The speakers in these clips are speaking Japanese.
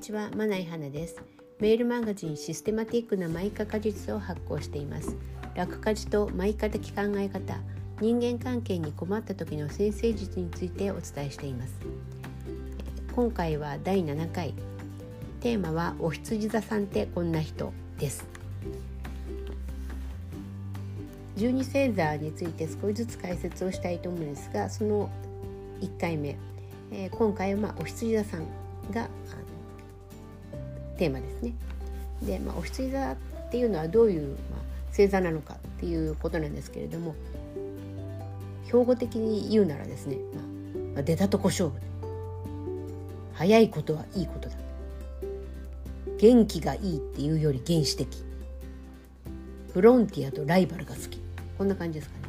ちは、まないはなです。メールマガジンシステマティックなマイカ果実を発行しています。楽家事とマイカ的考え方、人間関係に困った時の先生術についてお伝えしています。今回は第7回。テーマはお羊座さんってこんな人です。十二星座について少しずつ解説をしたいと思うんですが、その1回目、えー、今回はまあお羊座さんがテーマですね。で、まあ、お羊座っていうのはどういう、まあ、星座なのかっていうことなんですけれども標語的に言うならですね、まあ、出たとこ勝負。早いことはいいことだ。元気がいいっていうより原始的。フロンティアとライバルが好き。こんな感じですかね。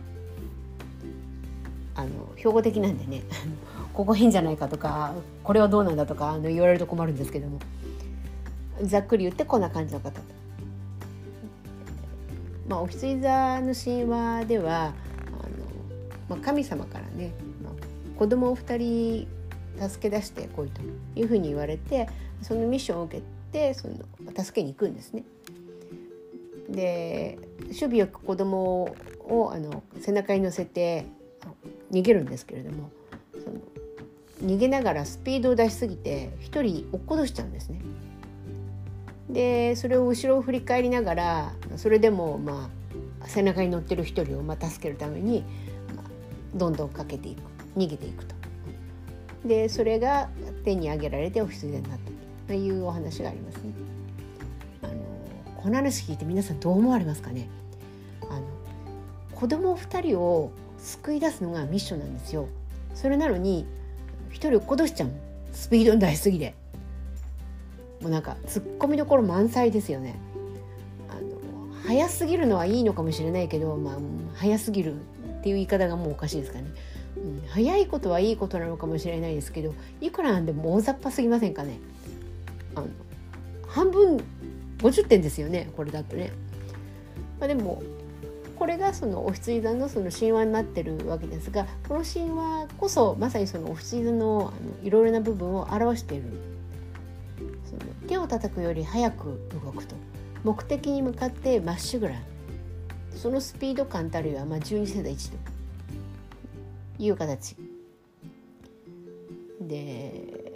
あの標語的なんでね ここ変じゃないかとかこれはどうなんだとかあの言われると困るんですけども。ざっくり言ってこんな感じの方と。まあ、お羊座の神話ではあの、まあ、神様からね、まあ、子供を2人助け出してこいというふうに言われてそのミッションを受けてその助けに行くんですね。で守備よく子供をあの背中に乗せて逃げるんですけれどもその逃げながらスピードを出しすぎて1人落っことしちゃうんですね。でそれを後ろを振り返りながらそれでもまあ背中に乗ってる一人をまあ助けるために、まあ、どんどんかけていく逃げていくと。でそれが手に挙げられてお羊になったというお話がありますね。あのこの話聞いて皆さんどう思われますかね？あの子供2人を救い出すのがミッションなんですよ。それなのに1人落っことしちゃうスピードに出しすぎで。もうなんかツッコミどころ満載ですよね。あの早すぎるのはいいのかもしれないけど、まあ、早すぎるっていう言い方がもうおかしいですかね。うん、早いことはいいことなのかもしれないですけどいくらなんでも大雑把すぎませんかね。あの半分50点ですよねこれだとね。まあ、でもこれがそのお羊座のその神話になってるわけですがこの神話こそまさにそのお羊座のあのいろいろな部分を表している手を叩くより早く動くと。目的に向かってまっしぐら。そのスピード感たるいはまあ12世代一という形。で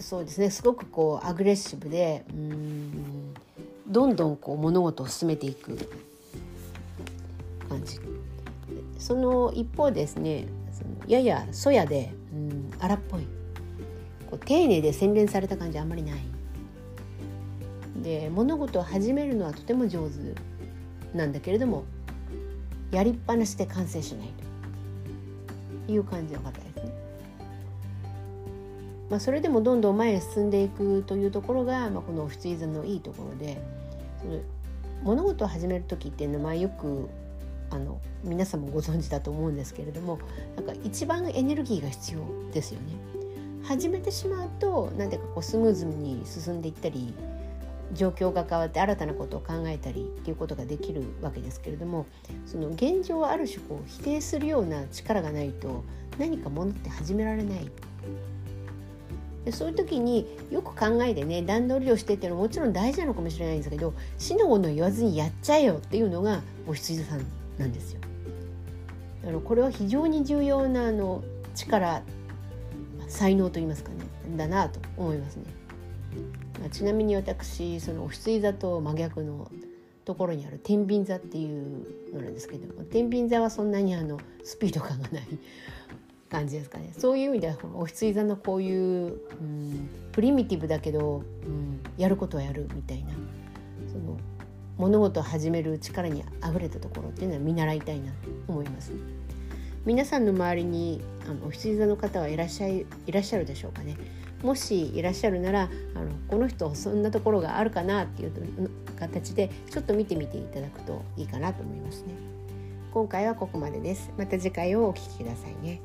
そうですね。すごくこうアグレッシブでうんどんどんこう物事を進めていく感じ。その一方ですねややそやでうん荒っぽい。こう丁寧で洗練された感じあんまりない。で物事を始めるのはとても上手なんだけれどもやりっぱなしで完成しないという感じの方ですね。まあ、それでもどんどん前へ進んでいくというところが、まあ、この不追座のいいところで物事を始める時っていうのは、まあ、よくあの皆さんもご存知だと思うんですけれどもなんか一番エネルギーが必要ですよね。始めてしまうと何ていうかこうスムーズに進んでいったり状況が変わって新たなことを考えたりっていうことができるわけですけれどもその現状をある種こう否定するような力がないと何かものって始められないでそういう時によく考えてね段取りをしてっていうのはもちろん大事なのかもしれないんですけど死のもの言わずにやっちゃえよっていうのがお羊座さんなんですよ。あのこれは非常に重要なあの力才能と言いますかねだなと思いますね。まあ、ちなみに私そのお羊座と真逆のところにある天秤座っていうのなんですけども天秤座はそんなにあのスピード感がない感じですかね。そういう意味ではこのお羊座のこういう、うん、プリミティブだけど、うん、やることはやるみたいなその物事を始める力にあふれたところっていうのは見習いたいなと思います、皆さんの周りにあのお羊座の方はいらっしゃいいらっしゃるでしょうかね。もしいらっしゃるならあのこの人そんなところがあるかなっていう形でちょっと見てみていただくといいかなと思いますね。今回はここまでです。また次回をお聴きくださいね。